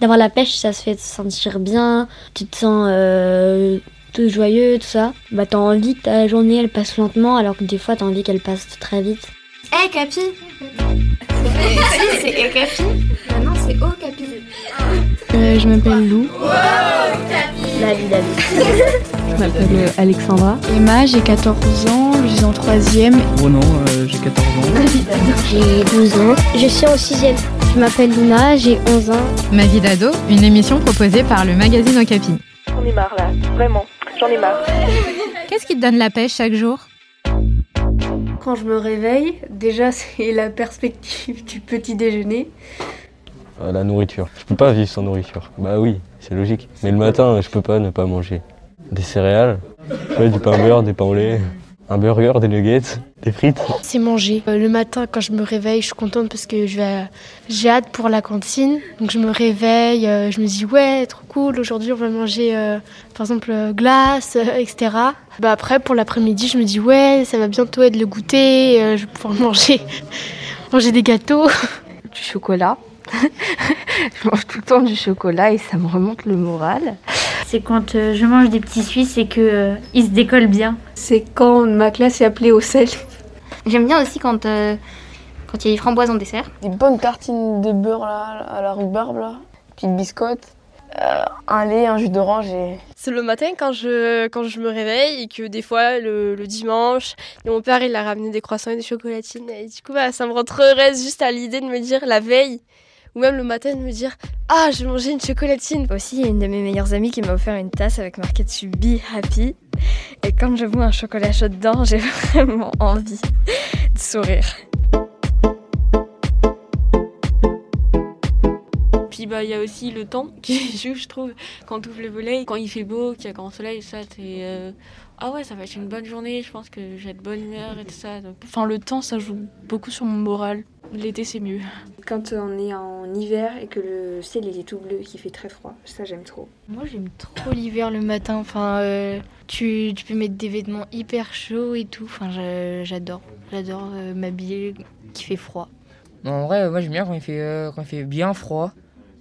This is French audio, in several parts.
d'avoir la pêche, ça se fait te sentir bien, tu te sens euh, tout joyeux, tout ça. Bah t'as envie que ta journée elle passe lentement alors que des fois t'as envie qu'elle passe très vite. Hé hey, Capi c'est Capi Non, c'est O Capi. Euh, je m'appelle Lou. Wow, Capi La vie, la vie. Je m'appelle Alexandra. Emma, j'ai 14 ans, je suis en 3ème. Ronan, euh, j'ai 14 ans. J'ai 12 ans, je suis en 6ème. Je m'appelle Luna, j'ai 11 ans. Ma vie d'ado, une émission proposée par le magazine Okapi. J'en ai marre là, vraiment, j'en ai marre. Qu'est-ce qui te donne la pêche chaque jour? Quand je me réveille, déjà c'est la perspective du petit déjeuner. Euh, la nourriture. Je peux pas vivre sans nourriture. Bah oui, c'est logique. Mais le matin, je peux pas ne pas manger. Des céréales, ouais, du pain beurre, des pains au lait, un burger, des nuggets, des frites. C'est manger. Euh, le matin, quand je me réveille, je suis contente parce que je vais, j'ai hâte pour la cantine. Donc je me réveille, euh, je me dis ouais, trop cool. Aujourd'hui, on va manger, euh, par exemple, euh, glace, euh, etc. Bah après, pour l'après-midi, je me dis ouais, ça va bientôt être le goûter. euh, je vais pouvoir manger, manger des gâteaux. Du chocolat. je mange tout le temps du chocolat et ça me remonte le moral. C'est quand euh, je mange des petits Suisses et que euh, ils se décollent bien. C'est quand ma classe est appelée au sel. J'aime bien aussi quand euh, quand il y a des framboises en dessert. Des bonnes tartines de beurre là, à la rhubarbe là, petite biscotte, euh, un lait, un jus d'orange et. C'est le matin quand je quand je me réveille et que des fois le, le dimanche, et mon père il a ramené des croissants et des chocolatines et du coup bah, ça me rend trop heureuse juste à l'idée de me dire la veille ou même le matin de me dire ah je vais manger une chocolatine. Aussi il y a une de mes meilleures amies qui m'a offert une tasse avec marqué dessus Be Happy et quand je vois un chocolat chaud dedans j'ai vraiment envie de sourire. Puis bah il y a aussi le temps qui joue je trouve quand tu ouvres le volet, quand il fait beau, qu'il y a grand soleil, ça c'est euh... ah ouais ça va être une bonne journée, je pense que j'ai de bonne humeur et tout ça. Donc... Enfin le temps ça joue beaucoup sur mon moral. L'été c'est mieux. Quand on est en hiver et que le ciel il est tout bleu, qu'il fait très froid, ça j'aime trop. Moi j'aime trop l'hiver le matin. Enfin euh, tu, tu peux mettre des vêtements hyper chauds et tout. Enfin j'adore, j'adore euh, m'habiller qui fait froid. Non, en vrai moi j'aime bien quand il fait euh, quand il fait bien froid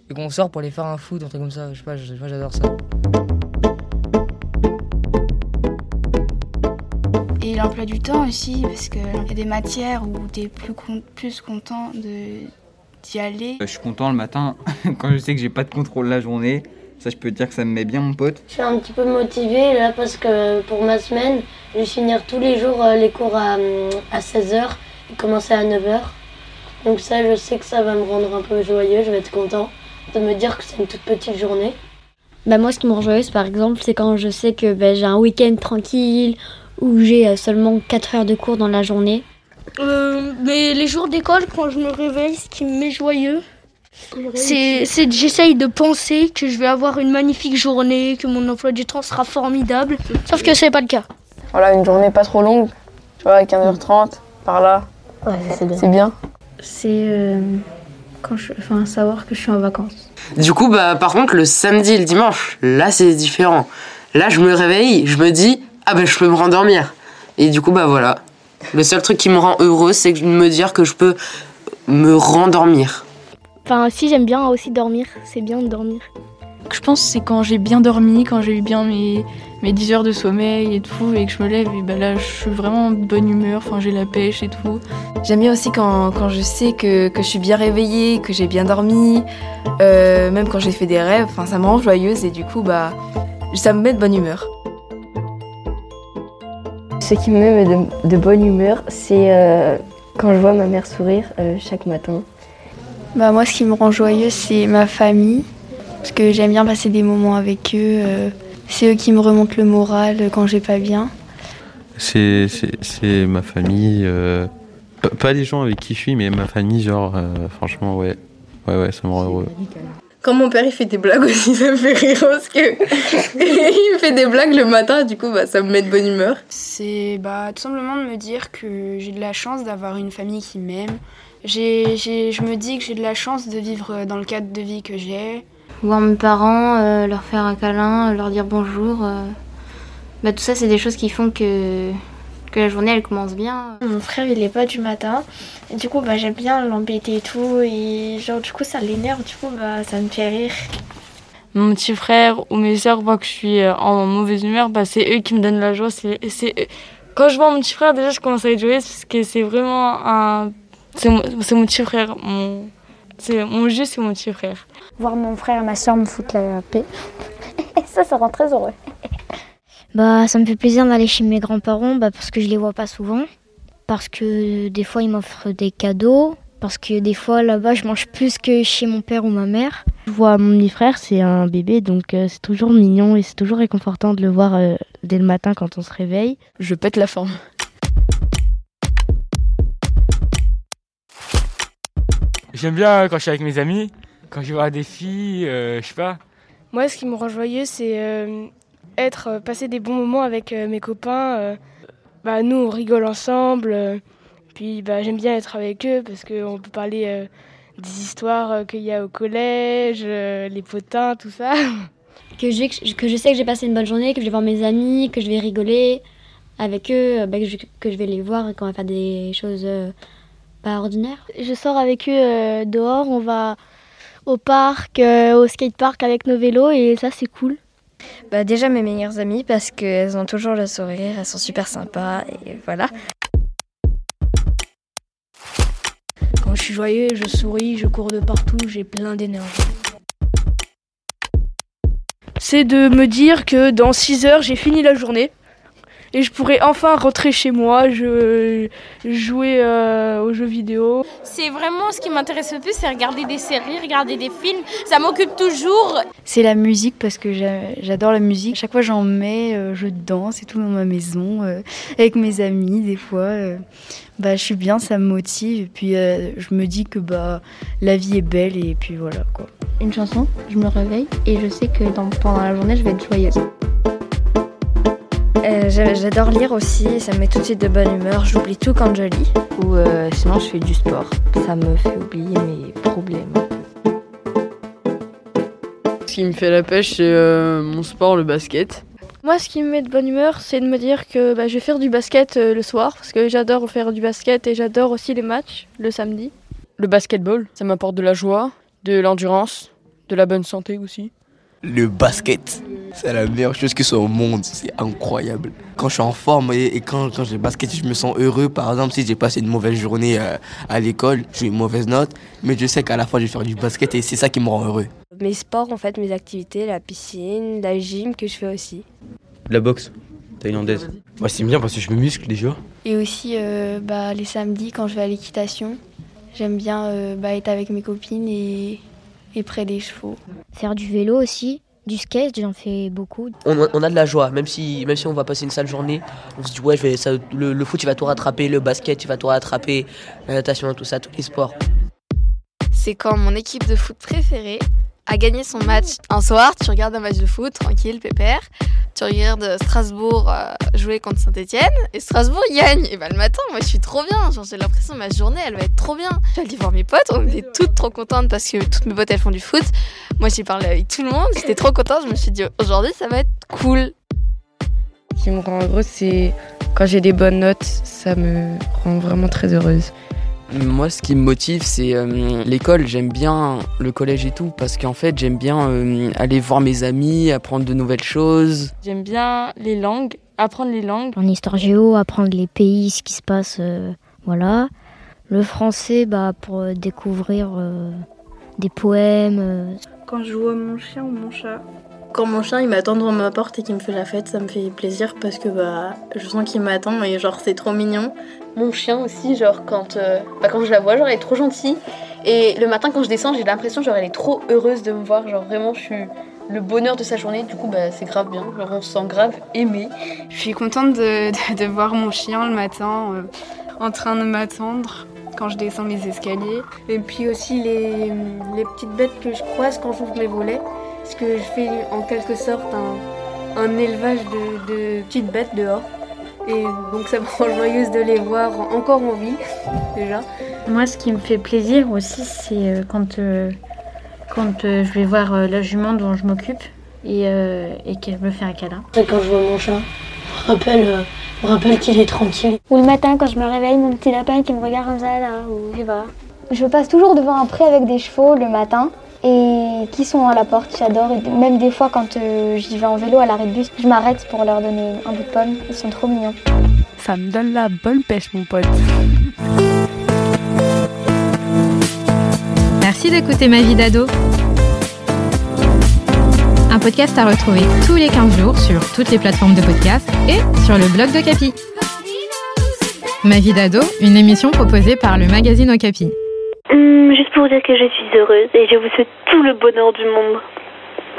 et qu'on sort pour aller faire un foot, un truc comme ça. Je sais pas, j'adore ça. L'emploi du temps aussi, parce qu'il y a des matières où tu es plus, con plus content d'y aller. Je suis content le matin quand je sais que j'ai pas de contrôle la journée. Ça, je peux te dire que ça me met bien, mon pote. Je suis un petit peu motivée là parce que pour ma semaine, je vais finir tous les jours euh, les cours à, à 16h et commencer à 9h. Donc ça, je sais que ça va me rendre un peu joyeux, je vais être content de me dire que c'est une toute petite journée. Bah moi, ce qui me rend joyeuse, par exemple, c'est quand je sais que bah, j'ai un week-end tranquille où j'ai seulement 4 heures de cours dans la journée. Euh, mais les jours d'école, quand je me réveille, ce qui me met joyeux, c'est que j'essaye de penser que je vais avoir une magnifique journée, que mon emploi du temps sera formidable. Sauf que c'est pas le cas. Voilà, une journée pas trop longue, tu vois, à 15h30, par là. Ouais, c'est bien. C'est bien. C'est euh, quand je, enfin, savoir que je suis en vacances. Du coup, bah, par contre, le samedi et le dimanche, là, c'est différent. Là, je me réveille, je me dis, ah ben, bah, je peux me rendormir. Et du coup, bah voilà. Le seul truc qui me rend heureuse, c'est de me dire que je peux me rendormir. Enfin, si j'aime bien aussi dormir, c'est bien de dormir. Je pense que c'est quand j'ai bien dormi, quand j'ai eu bien mes, mes 10 heures de sommeil et tout, et que je me lève, et bah là je suis vraiment de bonne humeur, enfin j'ai la pêche et tout. J'aime bien aussi quand, quand je sais que, que je suis bien réveillée, que j'ai bien dormi, euh, même quand j'ai fait des rêves, enfin ça me rend joyeuse et du coup bah ça me met de bonne humeur. Ce qui me met de, de bonne humeur, c'est euh, quand je vois ma mère sourire euh, chaque matin. Bah moi, ce qui me rend joyeuse, c'est ma famille, parce que j'aime bien passer des moments avec eux. Euh, c'est eux qui me remontent le moral quand j'ai pas bien. C'est ma famille, euh, pas les gens avec qui je suis, mais ma famille, genre, euh, franchement, ouais, ouais, ouais, ça me rend heureux. Quand mon père il fait des blagues aussi, ça me fait rire parce que il fait des blagues le matin, du coup bah, ça me met de bonne humeur. C'est bah, tout simplement de me dire que j'ai de la chance d'avoir une famille qui m'aime. J'ai, je me dis que j'ai de la chance de vivre dans le cadre de vie que j'ai. Voir mes parents, euh, leur faire un câlin, leur dire bonjour. Euh... Bah, tout ça, c'est des choses qui font que, que la journée elle commence bien. Mon frère il est pas du matin, et du coup bah, j'aime bien l'embêter et tout, et genre du coup ça l'énerve, du coup bah, ça me fait rire. Mon petit frère ou mes soeurs voient que je suis euh, en mauvaise humeur, bah, c'est eux qui me donnent la joie. C'est, quand je vois mon petit frère, déjà je commence à être joyeuse parce que c'est vraiment un. C'est mon, petit frère. Mon, c'est, mon jeu, c'est mon petit frère. Voir mon frère et ma soeur me foutre la paix. ça, ça rend très heureux. Bah, ça me fait plaisir d'aller chez mes grands-parents bah, parce que je les vois pas souvent. Parce que des fois, ils m'offrent des cadeaux. Parce que des fois, là-bas, je mange plus que chez mon père ou ma mère. Je vois mon petit frère, c'est un bébé, donc euh, c'est toujours mignon et c'est toujours réconfortant de le voir euh, dès le matin quand on se réveille. Je pète la forme. J'aime bien quand je suis avec mes amis, quand je vois des filles, euh, je sais pas. Moi, ce qui me rend joyeux, c'est euh, être, euh, passer des bons moments avec euh, mes copains. euh. bah, nous, on rigole ensemble. puis, bah, j'aime bien être avec eux parce qu'on peut parler des histoires qu'il y a au collège, les potins, tout ça. Que je, que je sais que j'ai passé une bonne journée, que je vais voir mes amis, que je vais rigoler avec eux, bah, que, je, que je vais les voir et qu'on va faire des choses pas ordinaires. Je sors avec eux dehors, on va au parc, au skatepark avec nos vélos et ça c'est cool. Bah déjà mes meilleures amies parce qu'elles ont toujours le sourire, elles sont super sympas et voilà. Quand je suis joyeux, je souris, je cours de partout, j'ai plein d'énergie. C'est de me dire que dans 6 heures, j'ai fini la journée. Et je pourrais enfin rentrer chez moi, je, jouer euh, aux jeux vidéo. C'est vraiment ce qui m'intéresse le plus, c'est regarder des séries, regarder des films. Ça m'occupe toujours. C'est la musique parce que j'a- j'adore la musique. Chaque fois j'en mets, euh, je danse et tout dans ma maison, euh, avec mes amis des fois. euh. bah, je suis bien, ça me motive. Et puis euh, je me dis que bah, la vie est belle et puis voilà quoi. Une chanson, je me réveille et je sais que dans- pendant la journée, je vais être joyeuse. J'a- J'adore lire aussi, ça me met tout de suite de bonne humeur, j'oublie tout quand je lis. Ou euh, sinon je fais du sport. Ça me fait oublier mes problèmes. Ce qui me fait la pêche, c'est euh, mon sport, le basket. Moi, ce qui me met de bonne humeur, c'est de me dire que bah, je vais faire du basket euh, le soir parce que j'adore faire du basket et j'adore aussi les matchs le samedi. Le basketball, ça m'apporte de la joie, de l'endurance, de la bonne santé aussi. Le basket, c'est la meilleure chose qui soit au monde, c'est incroyable. Quand je suis en forme et, et quand, quand je basket, je me sens heureux. Par exemple, si j'ai passé une mauvaise journée euh, à l'école, j'ai une mauvaise note, mais je sais qu'à la fin, je vais faire du basket et c'est ça qui me rend heureux. Mes sports, en fait, mes activités, la piscine, la gym que je fais aussi. La boxe thaïlandaise. Moi, c'est bien parce que je me muscle déjà. Et aussi euh, bah, les samedis quand je vais à l'équitation, j'aime bien euh, bah, être avec mes copines et, et près des chevaux. Faire du vélo aussi, du skate, j'en fais beaucoup. on, a- on a de la joie, même si, même si on va passer une sale journée, on se dit ouais, je vais, ça, le, le foot il va tout rattraper, le basket il va tout rattraper, la natation, tout ça, tous les sports. C'est quand mon équipe de foot préférée a gagné son match. Un soir, tu regardes un match de foot, tranquille, pépère. Tu regardes Strasbourg euh, jouer contre Saint-Etienne et Strasbourg gagne. Et bah le matin, moi je suis trop bien. Genre j'ai l'impression que ma journée elle va être trop bien. J'allais voir mes potes, on était toutes trop contentes parce que toutes mes potes elles font du foot. Moi j'ai parlé avec tout le monde, j'étais trop contente. Je me suis dit aujourd'hui ça va être cool. Ce qui me rend heureuse, c'est quand j'ai des bonnes notes, ça me rend vraiment très heureuse. Moi, ce qui me motive, c'est euh, l'école. J'aime bien le collège et tout, parce qu'en fait, j'aime bien euh, aller voir mes amis, apprendre de nouvelles choses. J'aime bien les langues, apprendre les langues. En histoire géo, apprendre les pays, ce qui se passe, euh, voilà. Le français, bah, pour découvrir euh, des poèmes. euh. Quand je vois mon chien ou mon chat. Quand mon chien il m'attend devant ma porte et qu'il me fait la fête, ça me fait plaisir parce que bah je sens qu'il m'attend et genre c'est trop mignon. Mon chien aussi, genre quand, euh, bah, quand je la vois, genre elle est trop gentille. Et le matin quand je descends, j'ai l'impression genre elle est trop heureuse de me voir. Genre vraiment, je suis le bonheur de sa journée. Du coup, bah c'est grave bien. Genre on se sent grave aimé. Je suis contente de, de- de voir mon chien le matin euh, en train de m'attendre quand je descends les escaliers. Et puis aussi les, les petites bêtes que je croise quand j'ouvre mes volets. Parce que je fais en quelque sorte un, un élevage de, de petites bêtes dehors. Et donc ça me rend joyeuse de les voir encore en vie déjà. Moi, ce qui me fait plaisir aussi, c'est euh, quand, euh, quand euh, je vais voir euh, la jument dont je m'occupe et, euh, et qu'elle me fait un câlin. Quand je vois mon chat, je me rappelle euh, me rappelle qu'il est tranquille. Ou le matin quand je me réveille, mon petit lapin qui me regarde comme ça là, ou je sais pas. Je passe toujours devant un pré avec des chevaux le matin et qui sont à la porte, j'adore. Même des fois quand euh, j'y vais en vélo à l'arrêt de bus, je m'arrête pour leur donner un bout de pomme. Ils sont trop mignons. Ça me donne la bonne pêche mon pote. Merci d'écouter Ma vie d'ado. Un podcast à retrouver tous les 15 jours sur toutes les plateformes de podcast et sur le blog d'Ocapi. Ma vie d'ado, une émission proposée par le magazine Okapi. Hum, juste pour dire que je suis heureuse et je vous souhaite tout le bonheur du monde.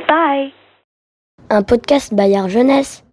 Bye Un podcast Bayard Jeunesse.